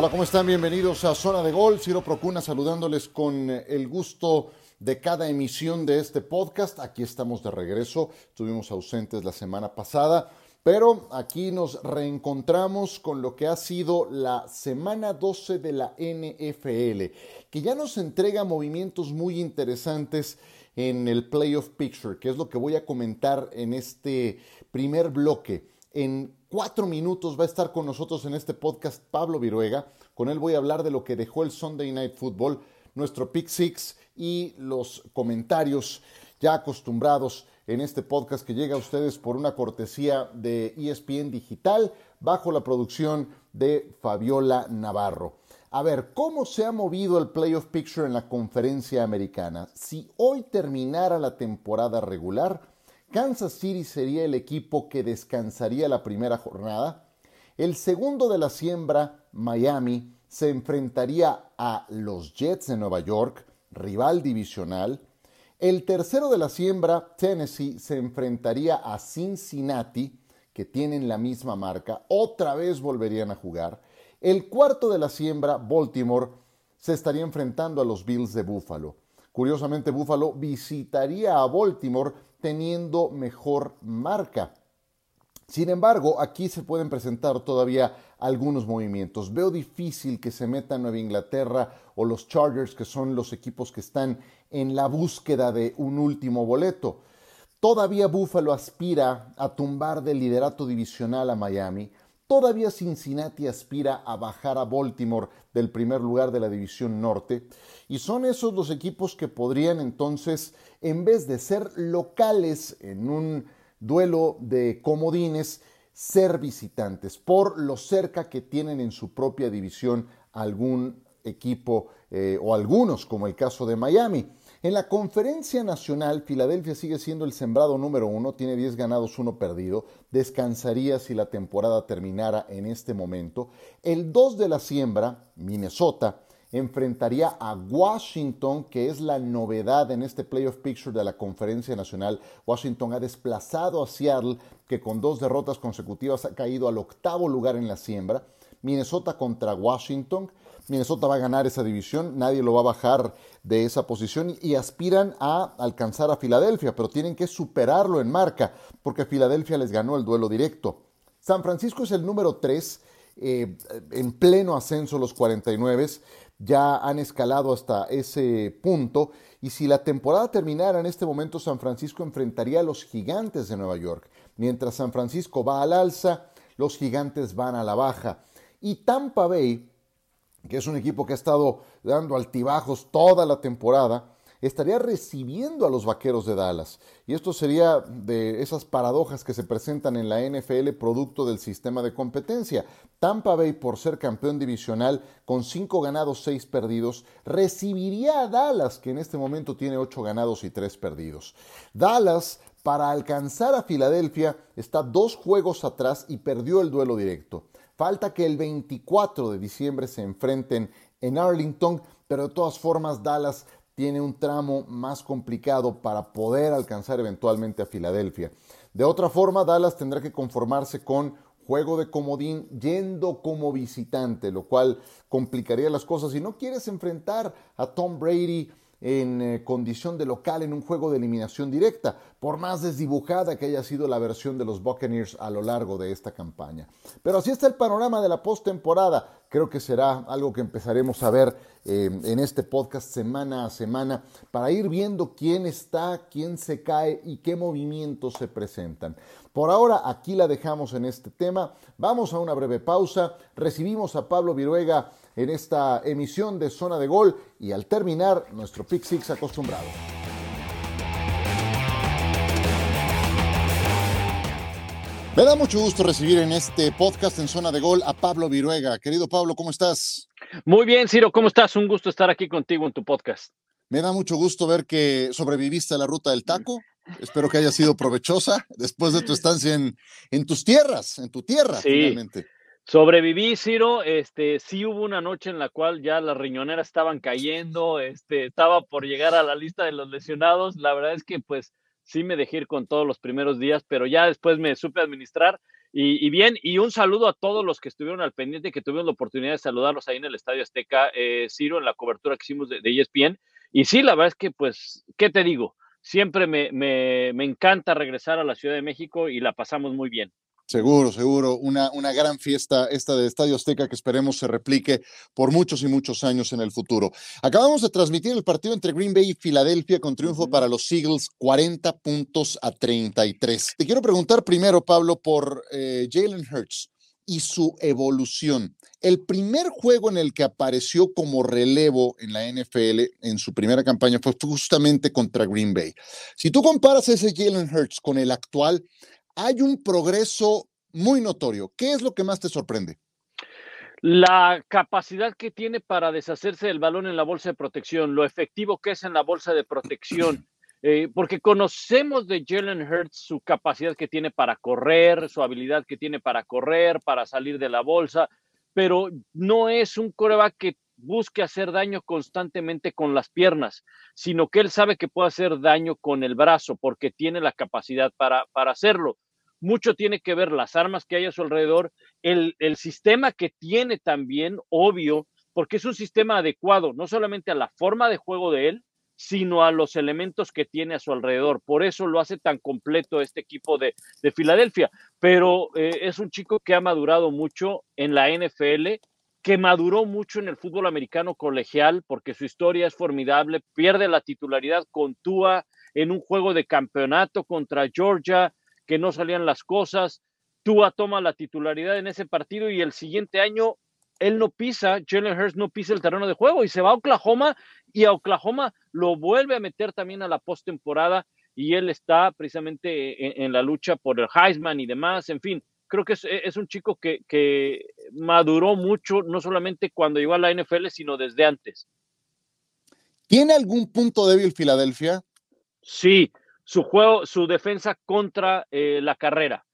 Hola, ¿cómo están? Bienvenidos a Zona de Gol. Ciro Procuna saludándoles con el gusto de cada emisión de este podcast. Aquí estamos de regreso. Estuvimos ausentes la semana pasada, pero aquí nos reencontramos con lo que ha sido la semana 12 de la NFL, que ya nos entrega movimientos muy interesantes en el Playoff Picture, que es lo que voy a comentar en este primer bloque. En cuatro minutos va a estar con nosotros en este podcast Pablo Viruega. Con él voy a hablar de lo que dejó el Sunday Night Football, nuestro Pick Six y los comentarios ya acostumbrados en este podcast que llega a ustedes por una cortesía de ESPN Digital bajo la producción de Fabiola Navarro. A ver, ¿cómo se ha movido el Playoff Picture en la conferencia americana? Si hoy terminara la temporada regular, Kansas City sería el equipo que descansaría la primera jornada. El segundo de la siembra, Miami, se enfrentaría a los Jets de Nueva York, rival divisional. El tercero de la siembra, Tennessee, se enfrentaría a Cincinnati, que tienen la misma marca. Otra vez volverían a jugar. El cuarto de la siembra, Baltimore, se estaría enfrentando a los Bills de Buffalo. Curiosamente, Buffalo visitaría a Baltimore teniendo mejor marca. Sin embargo, aquí se pueden presentar todavía algunos movimientos. Veo difícil que se meta Nueva Inglaterra o los Chargers, que son los equipos que están en la búsqueda de un último boleto. Todavía Buffalo aspira a tumbar del liderato divisional a Miami. Todavía Cincinnati aspira a bajar a Baltimore del primer lugar de la División Norte. Y son esos los equipos que podrían entonces, en vez de ser locales en un duelo de comodines, ser visitantes por lo cerca que tienen en su propia división algún equipo eh, o algunos, como el caso de Miami. En la conferencia nacional, Filadelfia sigue siendo el sembrado número uno, tiene 10 ganados, uno perdido, descansaría si la temporada terminara en este momento. El 2 de la siembra, Minnesota, enfrentaría a Washington, que es la novedad en este playoff picture de la conferencia nacional. Washington ha desplazado a Seattle, que con dos derrotas consecutivas ha caído al octavo lugar en la siembra. Minnesota contra Washington. Minnesota va a ganar esa división, nadie lo va a bajar de esa posición y aspiran a alcanzar a Filadelfia, pero tienen que superarlo en marca porque Filadelfia les ganó el duelo directo. San Francisco es el número 3, eh, en pleno ascenso los 49, ya han escalado hasta ese punto y si la temporada terminara en este momento San Francisco enfrentaría a los gigantes de Nueva York. Mientras San Francisco va al alza, los gigantes van a la baja. Y Tampa Bay que es un equipo que ha estado dando altibajos toda la temporada, estaría recibiendo a los Vaqueros de Dallas. Y esto sería de esas paradojas que se presentan en la NFL producto del sistema de competencia. Tampa Bay, por ser campeón divisional, con cinco ganados, seis perdidos, recibiría a Dallas, que en este momento tiene ocho ganados y tres perdidos. Dallas, para alcanzar a Filadelfia, está dos juegos atrás y perdió el duelo directo. Falta que el 24 de diciembre se enfrenten en Arlington, pero de todas formas Dallas tiene un tramo más complicado para poder alcanzar eventualmente a Filadelfia. De otra forma, Dallas tendrá que conformarse con juego de comodín yendo como visitante, lo cual complicaría las cosas. Si no quieres enfrentar a Tom Brady en eh, condición de local en un juego de eliminación directa, por más desdibujada que haya sido la versión de los Buccaneers a lo largo de esta campaña. Pero así está el panorama de la postemporada. Creo que será algo que empezaremos a ver eh, en este podcast semana a semana para ir viendo quién está, quién se cae y qué movimientos se presentan. Por ahora aquí la dejamos en este tema. Vamos a una breve pausa. Recibimos a Pablo Viruega en esta emisión de Zona de Gol y al terminar nuestro Pick Six acostumbrado. Me da mucho gusto recibir en este podcast en Zona de Gol a Pablo Viruega. Querido Pablo, ¿cómo estás? Muy bien, Ciro, ¿cómo estás? Un gusto estar aquí contigo en tu podcast. Me da mucho gusto ver que sobreviviste a la ruta del taco. Espero que haya sido provechosa después de tu estancia en, en tus tierras, en tu tierra, finalmente. Sobreviví, Ciro. Este, sí hubo una noche en la cual ya las riñoneras estaban cayendo, este, estaba por llegar a la lista de los lesionados. La verdad es que, pues, sí me dejé ir con todos los primeros días, pero ya después me supe administrar Y, bien, y un saludo a todos los que estuvieron al pendiente, que tuvieron la oportunidad de saludarlos ahí en el Estadio Azteca, eh, Ciro, en la cobertura que hicimos de, de, ESPN. Y sí, la verdad es que, pues, ¿qué te digo? Siempre me, me, me encanta regresar a la Ciudad de México y la pasamos muy bien. Seguro, seguro. Una, una gran fiesta esta de Estadio Azteca que esperemos se replique por muchos y muchos años en el futuro. Acabamos de transmitir el partido entre Green Bay y Filadelfia con triunfo para los Eagles, 40 puntos a 33. Te quiero preguntar primero, Pablo, por eh, Jalen Hurts y su evolución. El primer juego en el que apareció como relevo en la NFL en su primera campaña fue justamente contra Green Bay. Si tú comparas ese Jalen Hurts con el actual, hay un progreso muy notorio. ¿Qué es lo que más te sorprende? La capacidad que tiene para deshacerse del balón en la bolsa de protección, lo efectivo que es en la bolsa de protección, eh, porque conocemos de Jalen Hurts su capacidad que tiene para correr, su habilidad que tiene para correr, para salir de la bolsa, pero no es un coreback que busque hacer daño constantemente con las piernas, sino que él sabe que puede hacer daño con el brazo porque tiene la capacidad para, para hacerlo mucho tiene que ver las armas que hay a su alrededor, el, sistema que tiene también, obvio, porque es un sistema adecuado, no solamente a la forma de juego de él, sino a los elementos que tiene a su alrededor. Por eso lo hace tan completo este equipo de, Filadelfia. Pero eh, es un chico que ha madurado mucho en la NFL, que maduró mucho en el fútbol americano colegial, porque su historia es formidable, pierde la titularidad con Tua en un juego de campeonato contra Georgia, que no salían las cosas. Tua toma la titularidad en ese partido y el siguiente año él no pisa, Jalen Hurst no pisa el terreno de juego y se va a Oklahoma y a Oklahoma lo vuelve a meter también a la postemporada y él está precisamente en, la lucha por el Heisman y demás. En fin, creo que es, un chico que, que, maduró mucho, no solamente cuando llegó a la NFL, sino desde antes. ¿Tiene algún punto débil Filadelfia? Sí, su juego, su defensa contra eh, la carrera.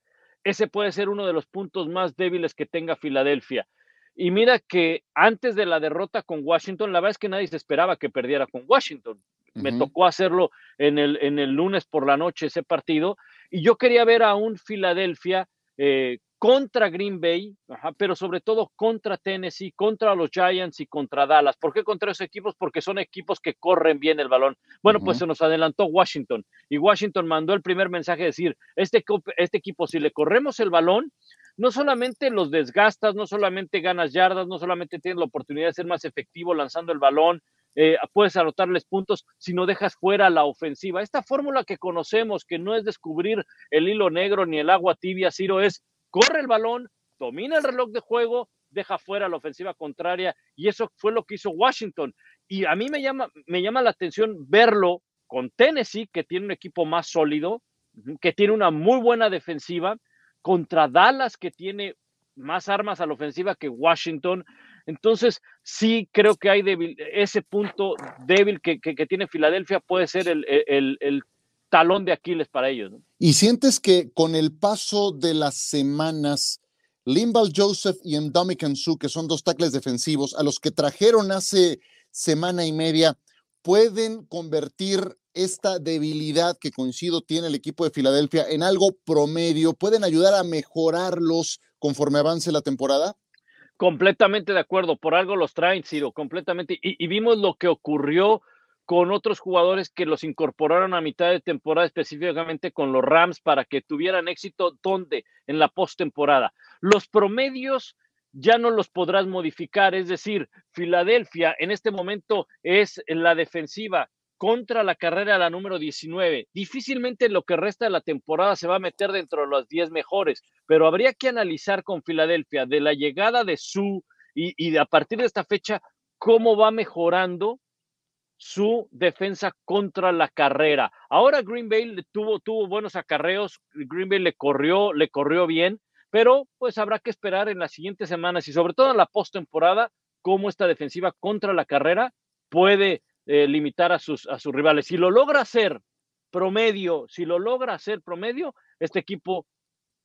Ese puede ser uno de los puntos más débiles que tenga Filadelfia. Y mira que antes de la derrota con Washington, la verdad es que nadie se esperaba que perdiera con Washington. Me tocó hacerlo en el, en el lunes por la noche ese partido. Y yo quería ver a un Filadelfia eh, contra Green Bay, pero sobre todo contra Tennessee, contra los Giants y contra Dallas. ¿Por qué contra esos equipos? Porque son equipos que corren bien el balón. Bueno, pues se nos adelantó Washington y Washington mandó el primer mensaje decir, este, este equipo, si le corremos el balón, no solamente los desgastas, no solamente ganas yardas, no solamente tienes la oportunidad de ser más efectivo lanzando el balón, eh, puedes anotarles puntos, sino dejas fuera la ofensiva. Esta fórmula que conocemos, que no es descubrir el hilo negro ni el agua tibia, Ciro, es corre el balón, domina el reloj de juego, deja fuera la ofensiva contraria y eso fue lo que hizo Washington. Y a mí me llama, me llama la atención verlo con Tennessee, que tiene un equipo más sólido, que tiene una muy buena defensiva, contra Dallas, que tiene más armas a la ofensiva que Washington. Entonces, sí creo que hay ese punto débil que, tiene Filadelfia puede ser el, el talón de Aquiles para ellos. ¿Y sientes que con el paso de las semanas, Limbal Joseph y Ndamukong Su, que son dos tackles defensivos, a los que trajeron hace semana y media, pueden convertir esta debilidad que coincido tiene el equipo de Filadelfia en algo promedio? ¿Pueden ayudar a mejorarlos conforme avance la temporada? Completamente de acuerdo, por algo los traen, Ciro, completamente. Y, y vimos lo que ocurrió con otros jugadores que los incorporaron a mitad de temporada, específicamente con los Rams, para que tuvieran éxito donde en la postemporada. Los promedios ya no los podrás modificar, es decir, Filadelfia en este momento es la defensiva contra la carrera la número 19. Difícilmente lo que resta de la temporada se va a meter dentro de los 10 mejores, pero habría que analizar con Filadelfia de la llegada de Su y a partir de esta fecha cómo va mejorando su defensa contra la carrera. Ahora Green Bay tuvo, tuvo buenos acarreos, Green Bay le corrió, le corrió bien, pero pues habrá que esperar en las siguientes semanas y sobre todo en la postemporada cómo esta defensiva contra la carrera puede eh, limitar a sus, a sus rivales. Si lo logra hacer promedio, si lo logra hacer promedio, este equipo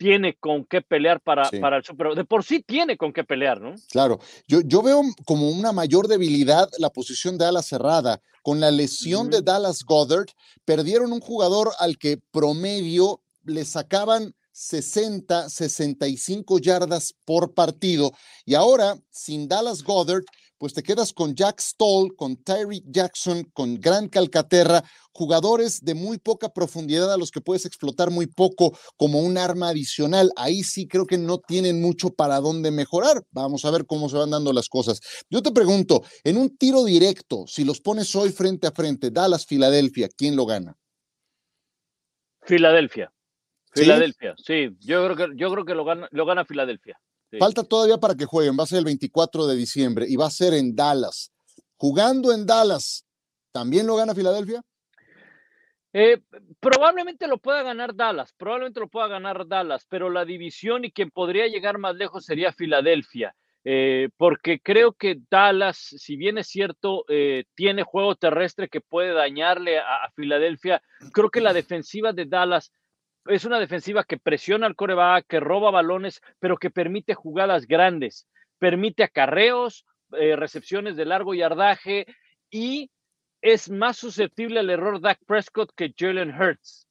tiene con qué pelear para, para el pero de por sí tiene con qué pelear, ¿no? Claro, yo, yo veo como una mayor debilidad la posición de ala cerrada. Con la lesión de Dallas Goddard, perdieron un jugador al que promedio le sacaban 60, 65 yardas por partido. Y ahora, sin Dallas Goddard, pues te quedas con Jack Stoll, con Tyree Jackson, con Grant Calcaterra, jugadores de muy poca profundidad a los que puedes explotar muy poco como un arma adicional. Ahí sí creo que no tienen mucho para dónde mejorar. Vamos a ver cómo se van dando las cosas. Yo te pregunto, en un tiro directo, si los pones hoy frente a frente, Dallas, Filadelfia, ¿quién lo gana? Filadelfia. Filadelfia, ¿Sí? Yo creo que, yo creo que lo gana, lo gana Filadelfia. Falta todavía para que jueguen, va a ser el 24 de diciembre y va a ser en Dallas. Jugando en Dallas, ¿también lo gana Filadelfia? Eh, probablemente lo pueda ganar Dallas, probablemente lo pueda ganar Dallas, pero la división y quien podría llegar más lejos sería Filadelfia, eh, porque creo que Dallas, si bien es cierto, eh, tiene juego terrestre que puede dañarle a, a Filadelfia, creo que la defensiva de Dallas es una defensiva que presiona al coreback, que roba balones, pero que permite jugadas grandes, permite acarreos, eh, recepciones de largo yardaje y es más susceptible al error Dak Prescott que Jalen Hurts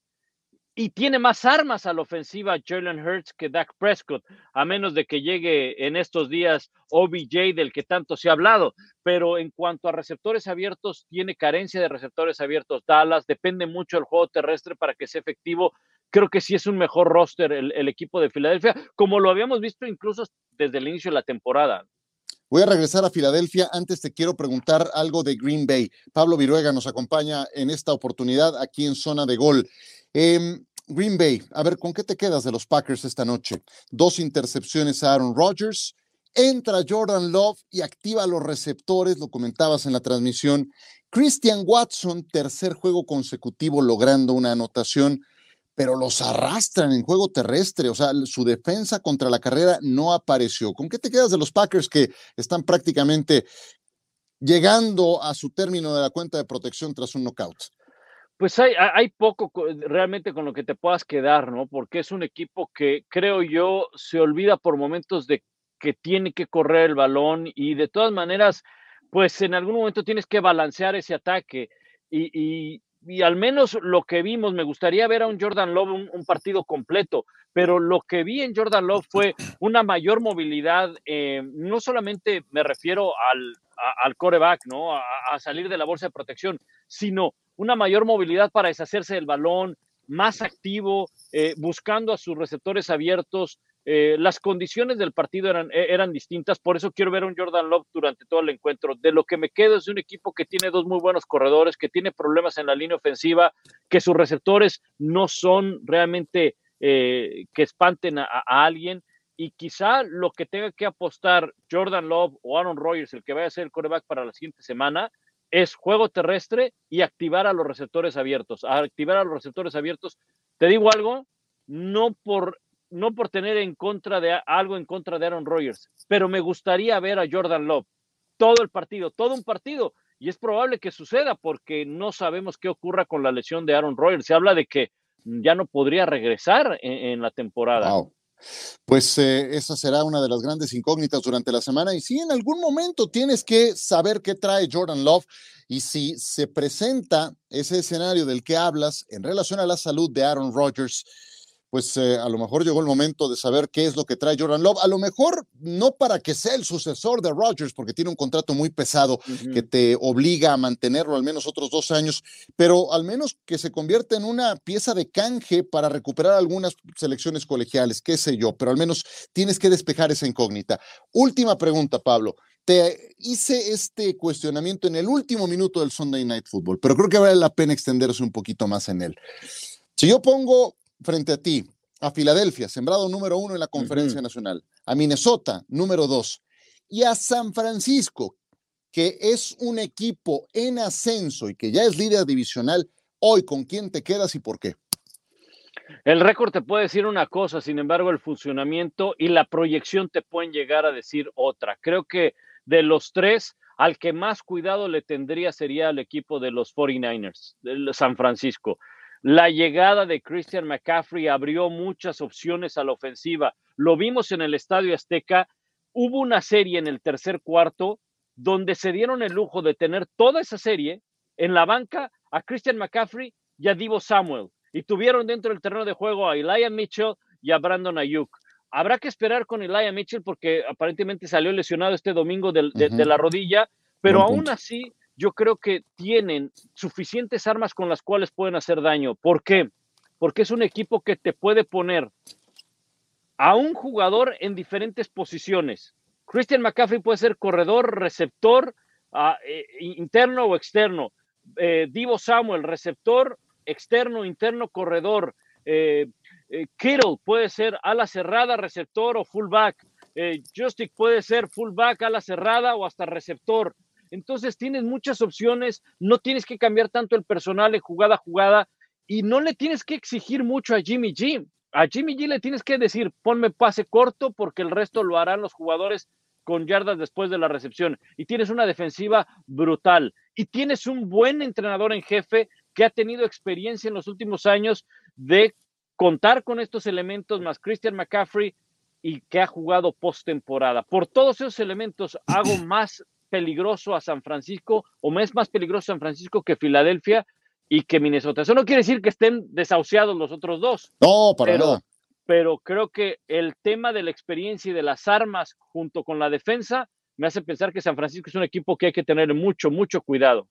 y tiene más armas a la ofensiva Jalen Hurts que Dak Prescott, a menos de que llegue en estos días OBJ del que tanto se ha hablado. Pero en cuanto a receptores abiertos, tiene carencia de receptores abiertos. Dallas depende mucho del juego terrestre para que sea efectivo. Creo que sí es un mejor roster el, equipo de Filadelfia, como lo habíamos visto incluso desde el inicio de la temporada. Voy a regresar a Filadelfia. Antes te quiero preguntar algo de Green Bay. Pablo Viruega nos acompaña en esta oportunidad aquí en zona de gol. Eh, Green Bay, a ver, ¿con qué te quedas de los Packers esta noche? Dos intercepciones a Aaron Rodgers, entra Jordan Love y activa los receptores, lo comentabas en la transmisión. Christian Watson, tercer juego consecutivo logrando una anotación, pero los arrastran en juego terrestre, o sea, su defensa contra la carrera no apareció. ¿Con qué te quedas de los Packers que están prácticamente llegando a su término de la cuenta de protección tras un knockout? Pues hay, poco realmente con lo que te puedas quedar, ¿no? Porque es un equipo que creo yo se olvida por momentos de que tiene que correr el balón y de todas maneras, pues en algún momento tienes que balancear ese ataque y, y al menos lo que vimos, me gustaría ver a un Jordan Love un, partido completo, pero lo que vi en Jordan Love fue una mayor movilidad, eh, no solamente me refiero al, a, al coreback, ¿no? A, a salir de la bolsa de protección, sino una mayor movilidad para deshacerse del balón, más activo, eh, buscando a sus receptores abiertos. Eh, las condiciones del partido eran, e, eran distintas, por eso quiero ver a un Jordan Love durante todo el encuentro. De lo que me quedo es de un equipo que tiene dos muy buenos corredores, que tiene problemas en la línea ofensiva, que sus receptores no son realmente eh, que espanten a, alguien. Y quizá lo que tenga que apostar Jordan Love o Aaron Rodgers, el que vaya a ser el coreback para la siguiente semana, es juego terrestre y activar a los receptores abiertos. A activar a los receptores abiertos, te digo algo, no por, no por tener en contra de algo en contra de Aaron Rodgers, pero me gustaría ver a Jordan Love todo el partido, todo un partido. Y es probable que suceda porque no sabemos qué ocurra con la lesión de Aaron Rodgers. Se habla de que ya no podría regresar en, la temporada. Pues eh, esa será una de las grandes incógnitas durante la semana. Y si en algún momento tienes que saber qué trae Jordan Love y si se presenta ese escenario del que hablas en relación a la salud de Aaron Rodgers, pues eh, a lo mejor llegó el momento de saber qué es lo que trae Jordan Love. A lo mejor no para que sea el sucesor de Rodgers, porque tiene un contrato muy pesado uh -huh. que te obliga a mantenerlo al menos otros dos años, pero al menos que se convierta en una pieza de canje para recuperar algunas selecciones colegiales, qué sé yo, pero al menos tienes que despejar esa incógnita. Última pregunta, Pablo. Te hice este cuestionamiento en el último minuto del Sunday Night Football, pero creo que vale la pena extenderse un poquito más en él. Si yo pongo frente a ti, a Filadelfia, sembrado número uno en la conferencia uh -huh. nacional, a Minnesota, número dos, y a San Francisco, que es un equipo en ascenso y que ya es líder divisional, hoy con quién te quedas y por qué. El récord te puede decir una cosa, sin embargo, el funcionamiento y la proyección te pueden llegar a decir otra. Creo que de los tres, al que más cuidado le tendría sería el equipo de los 49ers, de San Francisco. La llegada de Christian McCaffrey abrió muchas opciones a la ofensiva. Lo vimos en el Estadio Azteca. Hubo una serie en el tercer cuarto donde se dieron el lujo de tener toda esa serie en la banca a Christian McCaffrey y a Divo Samuel. Y tuvieron dentro del terreno de juego a Elijah Mitchell y a Brandon Ayuk. Habrá que esperar con Elijah Mitchell porque aparentemente salió lesionado este domingo de, la rodilla, pero aún así yo creo que tienen suficientes armas con las cuales pueden hacer daño. ¿Por qué? Porque es un equipo que te puede poner a un jugador en diferentes posiciones. Christian McCaffrey puede ser corredor, receptor, ah, eh, interno o externo. Eh, Divo Samuel, receptor, externo, interno, corredor. Eh, eh, Kittle puede ser ala cerrada, receptor o fullback. Justick puede ser fullback, ala cerrada o hasta receptor. Entonces tienes muchas opciones, no tienes que cambiar tanto el personal en jugada a jugada y no le tienes que exigir mucho a Jimmy G. A Jimmy G le tienes que decir, ponme pase corto porque el resto lo harán los jugadores con yardas después de la recepción. Y tienes una defensiva brutal. Y tienes un buen entrenador en jefe que ha tenido experiencia en los últimos años de contar con estos elementos más Christian McCaffrey y que ha jugado postemporada. Por todos esos elementos hago más peligroso a San Francisco o es más peligroso San Francisco que Filadelfia y que Minnesota. Eso no quiere decir que estén desahuciados los otros dos. No, para nada. Pero creo que el tema de la experiencia y de las armas junto con la defensa me hace pensar que San Francisco es un equipo que hay que tener mucho, mucho cuidado.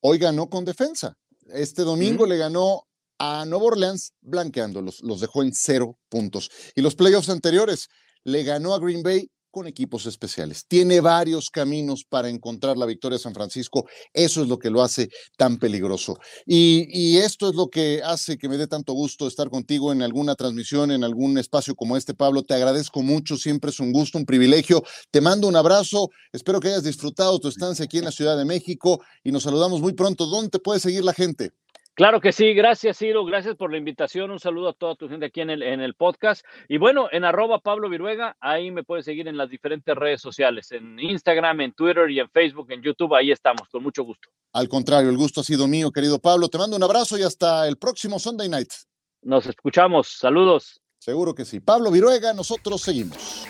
Hoy ganó con defensa. Este domingo le ganó a Nueva Orleans blanqueándolos, los dejó en cero puntos. Y los playoffs anteriores le ganó a Green Bay con equipos especiales. Tiene varios caminos para encontrar la victoria de San Francisco. Eso es lo que lo hace tan peligroso. Y, esto es lo que hace que me dé tanto gusto estar contigo en alguna transmisión, en algún espacio como este, Pablo. Te agradezco mucho, siempre es un gusto, un privilegio. Te mando un abrazo. Espero que hayas disfrutado tu estancia aquí en la Ciudad de México y nos saludamos muy pronto. ¿Dónde te puede seguir la gente? Claro que sí, gracias Ciro, gracias por la invitación, un saludo a toda tu gente aquí en el, en el podcast y bueno, en arroba Pablo Viruega, ahí me puedes seguir en las diferentes redes sociales, en Instagram, en Twitter y en Facebook, en YouTube, ahí estamos, con mucho gusto. Al contrario, el gusto ha sido mío, querido Pablo, te mando un abrazo y hasta el próximo Sunday Night. Nos escuchamos, saludos. Seguro que sí. Pablo Viruega, nosotros seguimos.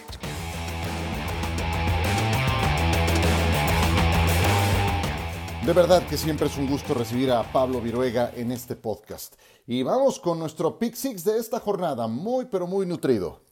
De verdad que siempre es un gusto recibir a Pablo Viruega en este podcast. Y vamos con nuestro Pick Six de esta jornada, muy pero muy nutrido.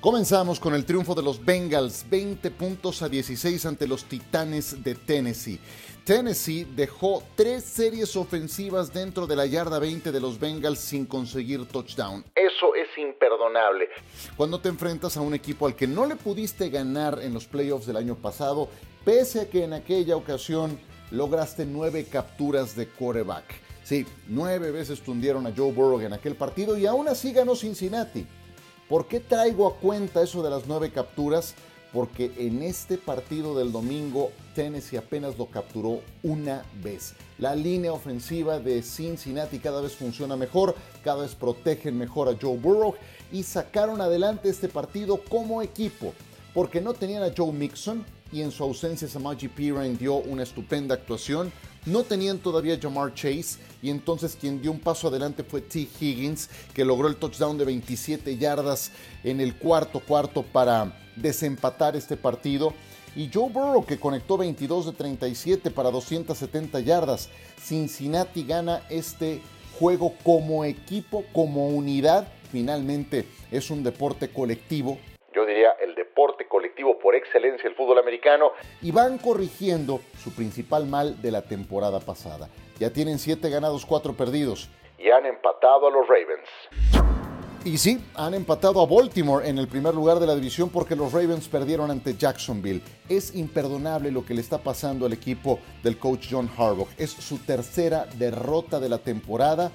Comenzamos con el triunfo de los Bengals, 20 puntos a 16 ante los Titanes de Tennessee. Tennessee dejó tres series ofensivas dentro de la yarda 20 de los Bengals sin conseguir touchdown. Eso es imperdonable. Cuando te enfrentas a un equipo al que no le pudiste ganar en los playoffs del año pasado, pese a que en aquella ocasión lograste nueve capturas de quarterback. Sí, nueve veces tundieron a Joe Burrow en aquel partido y aún así ganó Cincinnati. ¿Por qué traigo a cuenta eso de las nueve capturas? Porque en este partido del domingo Tennessee apenas lo capturó una vez. La línea ofensiva de Cincinnati cada vez funciona mejor, cada vez protegen mejor a Joe Burrow y sacaron adelante este partido como equipo, porque no tenían a Joe Mixon y en su ausencia Samaji Piran dio una estupenda actuación. No tenían todavía Jamar Chase y entonces quien dio un paso adelante fue T. Higgins, que logró el touchdown de 27 yardas en el cuarto cuarto para desempatar este partido. Y Joe Burrow que conectó 22 de 37 para 270 yardas. Cincinnati gana este juego como equipo, como unidad. Finalmente es un deporte colectivo. Yo diría el deporte colectivo por excelencia el fútbol americano. Y van corrigiendo su principal mal de la temporada pasada. Ya tienen 7 ganados, 4 perdidos. Y han empatado a los Ravens. Y sí, han empatado a Baltimore en el primer lugar de la división porque los Ravens perdieron ante Jacksonville. Es imperdonable lo que le está pasando al equipo del coach John Harbaugh. Es su tercera derrota de la temporada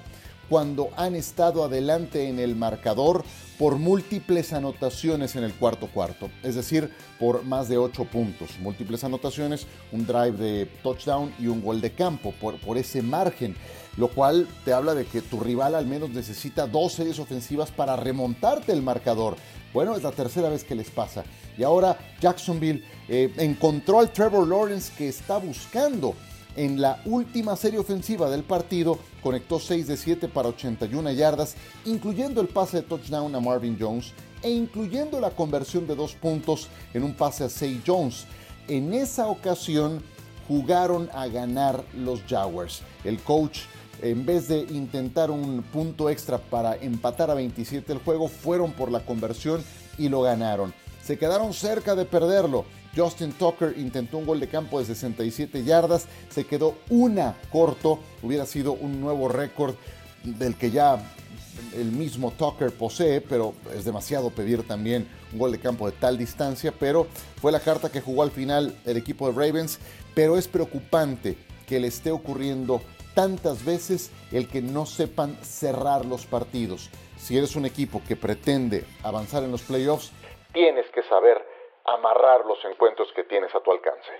cuando han estado adelante en el marcador por múltiples anotaciones en el cuarto cuarto, es decir, por más de ocho puntos. Múltiples anotaciones, un drive de touchdown y un gol de campo, por, por ese margen lo cual te habla de que tu rival al menos necesita dos series ofensivas para remontarte el marcador. Bueno, es la tercera vez que les pasa. Y ahora Jacksonville eh, encontró al Trevor Lawrence que está buscando. En la última serie ofensiva del partido conectó 6 de 7 para 81 yardas, incluyendo el pase de touchdown a Marvin Jones e incluyendo la conversión de dos puntos en un pase a Say Jones. En esa ocasión jugaron a ganar los Jaguars. El coach en vez de intentar un punto extra para empatar a 27 el juego, fueron por la conversión y lo ganaron. Se quedaron cerca de perderlo. Justin Tucker intentó un gol de campo de 67 yardas, se quedó una corto, hubiera sido un nuevo récord del que ya el mismo Tucker posee, pero es demasiado pedir también un gol de campo de tal distancia, pero fue la carta que jugó al final el equipo de Ravens, pero es preocupante que le esté ocurriendo tantas veces el que no sepan cerrar los partidos. Si eres un equipo que pretende avanzar en los playoffs, tienes que saber amarrar los encuentros que tienes a tu alcance.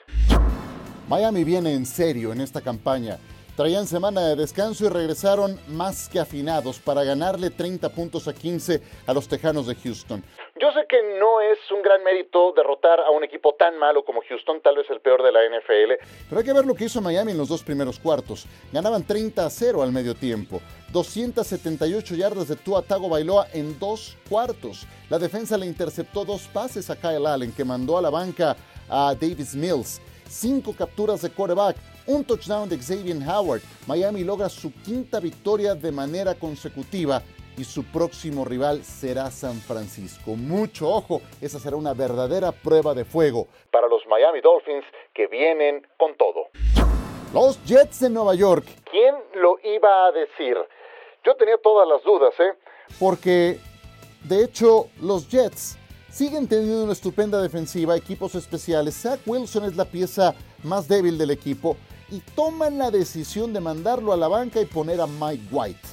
Miami viene en serio en esta campaña. Traían semana de descanso y regresaron más que afinados para ganarle 30 puntos a 15 a los Tejanos de Houston. Yo sé que no es un gran mérito derrotar a un equipo tan malo como Houston, tal vez el peor de la NFL. Pero hay que ver lo que hizo Miami en los dos primeros cuartos. Ganaban 30 a 0 al medio tiempo. 278 yardas de Tua Bailoa en dos cuartos. La defensa le interceptó dos pases a Kyle Allen, que mandó a la banca a Davis Mills. Cinco capturas de quarterback un touchdown de Xavier Howard. Miami logra su quinta victoria de manera consecutiva y su próximo rival será San Francisco. Mucho ojo, esa será una verdadera prueba de fuego para los Miami Dolphins que vienen con todo. Los Jets de Nueva York. ¿Quién lo iba a decir? Yo tenía todas las dudas, ¿eh? Porque, de hecho, los Jets siguen teniendo una estupenda defensiva, equipos especiales. Zach Wilson es la pieza más débil del equipo y toman la decisión de mandarlo a la banca y poner a Mike White.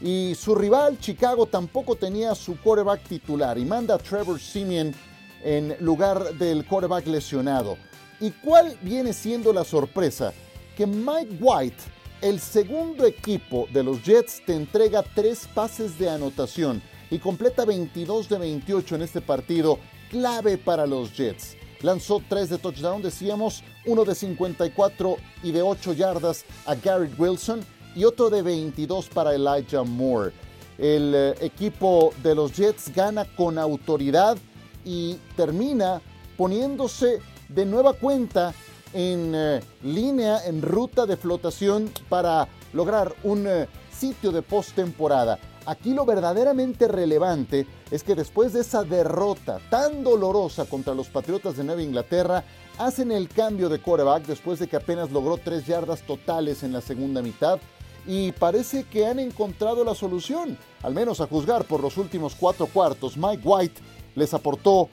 Y su rival, Chicago, tampoco tenía su quarterback titular y manda a Trevor Simeon en lugar del quarterback lesionado. ¿Y cuál viene siendo la sorpresa? Que Mike White, el segundo equipo de los Jets, te entrega tres pases de anotación y completa 22 de 28 en este partido clave para los Jets lanzó tres de touchdown, decíamos, uno de 54 y de 8 yardas a Garrett Wilson y otro de 22 para Elijah Moore. El eh, equipo de los Jets gana con autoridad y termina poniéndose de nueva cuenta en eh, línea, en ruta de flotación para lograr un eh, sitio de postemporada. Aquí lo verdaderamente relevante es que después de esa derrota tan dolorosa contra los Patriotas de Nueva Inglaterra, hacen el cambio de quarterback después de que apenas logró tres yardas totales en la segunda mitad y parece que han encontrado la solución, al menos a juzgar por los últimos cuatro cuartos. Mike White les aportó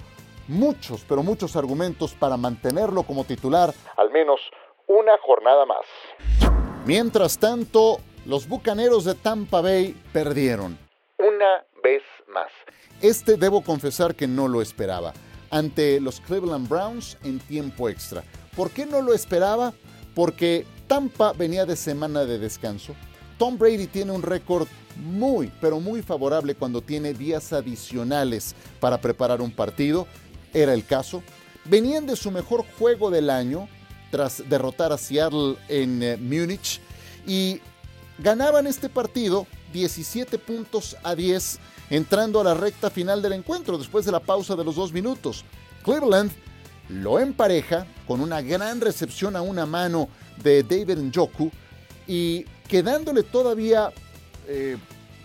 muchos, pero muchos argumentos para mantenerlo como titular al menos una jornada más. Mientras tanto, los Bucaneros de Tampa Bay perdieron. Una vez más. Este debo confesar que no lo esperaba. Ante los Cleveland Browns en tiempo extra. ¿Por qué no lo esperaba? Porque Tampa venía de semana de descanso. Tom Brady tiene un récord muy, pero muy favorable cuando tiene días adicionales para preparar un partido. Era el caso. Venían de su mejor juego del año tras derrotar a Seattle en eh, Múnich y ganaban este partido 17 puntos a 10 entrando a la recta final del encuentro después de la pausa de los dos minutos. Cleveland lo empareja con una gran recepción a una mano de David Njoku y quedándole todavía eh,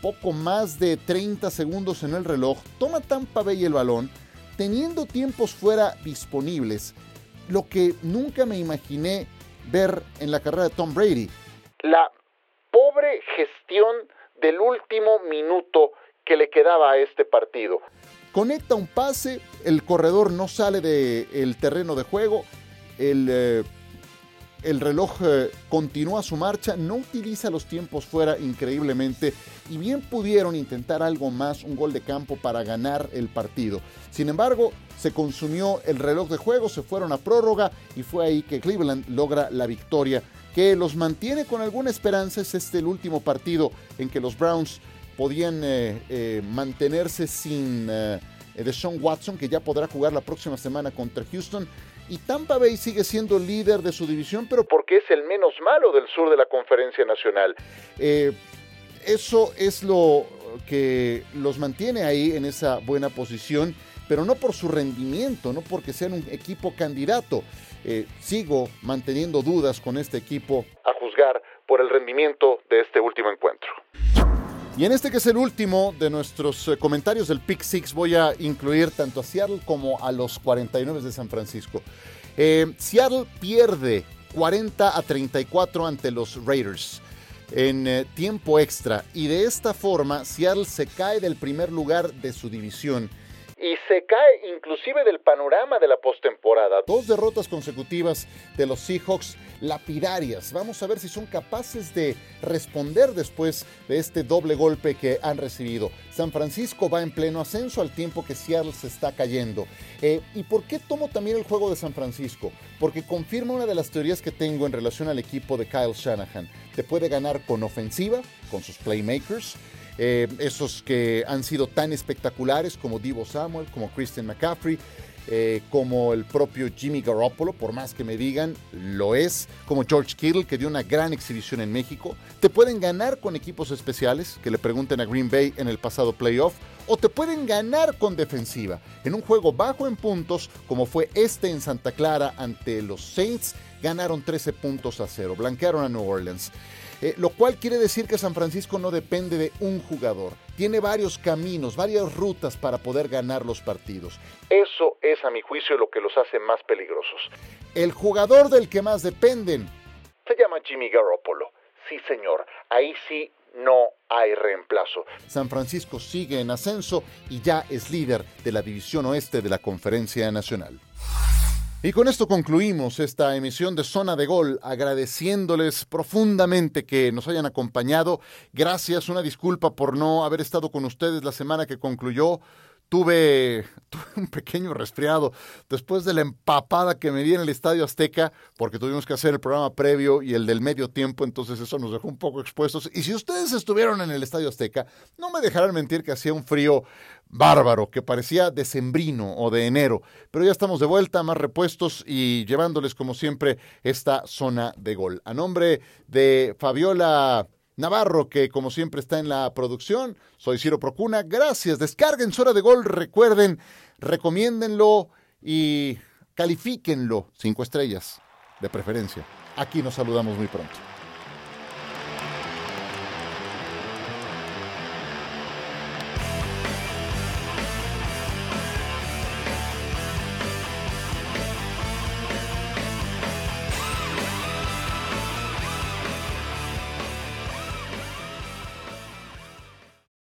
poco más de 30 segundos en el reloj, toma Tampa Bay el balón, teniendo tiempos fuera disponibles, lo que nunca me imaginé ver en la carrera de Tom Brady. La pobre gestión del último minuto que le quedaba a este partido. Conecta un pase, el corredor no sale del terreno de juego, el, eh, el reloj eh, continúa su marcha, no utiliza los tiempos fuera increíblemente y bien pudieron intentar algo más, un gol de campo para ganar el partido. Sin embargo, se consumió el reloj de juego, se fueron a prórroga y fue ahí que Cleveland logra la victoria que los mantiene con alguna esperanza. Es este el último partido en que los Browns podían eh, eh, mantenerse sin Deshaun Watson, que ya podrá jugar la próxima semana contra Houston. Y Tampa Bay sigue siendo líder de su división, pero porque es el menos malo del sur de la conferencia nacional. eso es lo que los mantiene ahí en esa buena posición, pero no por su rendimiento, no porque sean un equipo candidato. sigo manteniendo dudas con este equipo, a juzgar por el rendimiento de este último encuentro. Y en este que es el último de nuestros eh, comentarios del Pick Six, voy a incluir tanto a Seattle como a los 49 de San Francisco. Eh, Seattle pierde 40 a 34 ante los Raiders en eh, tiempo extra y de esta forma Seattle se cae del primer lugar de su división y se cae inclusive del panorama de la postemporada. Dos derrotas consecutivas de los Seahawks lapidarias. Vamos a ver si son capaces de responder después de este doble golpe que han recibido. San Francisco va en pleno ascenso al tiempo que Seattle se está cayendo. Eh, ¿Y por qué tomo también el juego de San Francisco? Porque confirma una de las teorías que tengo en relación al equipo de Kyle Shanahan. Te puede ganar con ofensiva, con sus playmakers eh, esos que han sido tan espectaculares como Divo Samuel, como Christian McCaffrey, eh, como el propio Jimmy Garoppolo, por más que me digan, lo es, como George Kittle, que dio una gran exhibición en México. Te pueden ganar con equipos especiales, que le pregunten a Green Bay en el pasado playoff, o te pueden ganar con defensiva, en un juego bajo en puntos, como fue este en Santa Clara ante los Saints, ganaron 13 puntos a cero, blanquearon a New Orleans. Eh, lo cual quiere decir que San Francisco no depende de un jugador. Tiene varios caminos, varias rutas para poder ganar los partidos. Eso es, a mi juicio, lo que los hace más peligrosos. El jugador del que más dependen se llama Jimmy Garoppolo. Sí, señor, ahí sí no hay reemplazo. San Francisco sigue en ascenso y ya es líder de la División Oeste de la Conferencia Nacional. Y con esto concluimos esta emisión de Zona de Gol, agradeciéndoles profundamente que nos hayan acompañado. Gracias, una disculpa por no haber estado con ustedes la semana que concluyó. Tuve, un pequeño resfriado después de la empapada que me di en el Estadio Azteca, porque tuvimos que hacer el programa previo y el del medio tiempo, entonces eso nos dejó un poco expuestos. Y si ustedes estuvieron en el Estadio Azteca, no me dejarán mentir que hacía un frío bárbaro, que parecía decembrino o de enero. Pero ya estamos de vuelta, más repuestos y llevándoles como siempre esta zona de gol. A nombre de Fabiola Navarro, que como siempre está en la producción. Soy Ciro Procuna. Gracias. Descarguen su hora de gol. Recuerden, recomiéndenlo y califíquenlo. Cinco estrellas, de preferencia. Aquí nos saludamos muy pronto.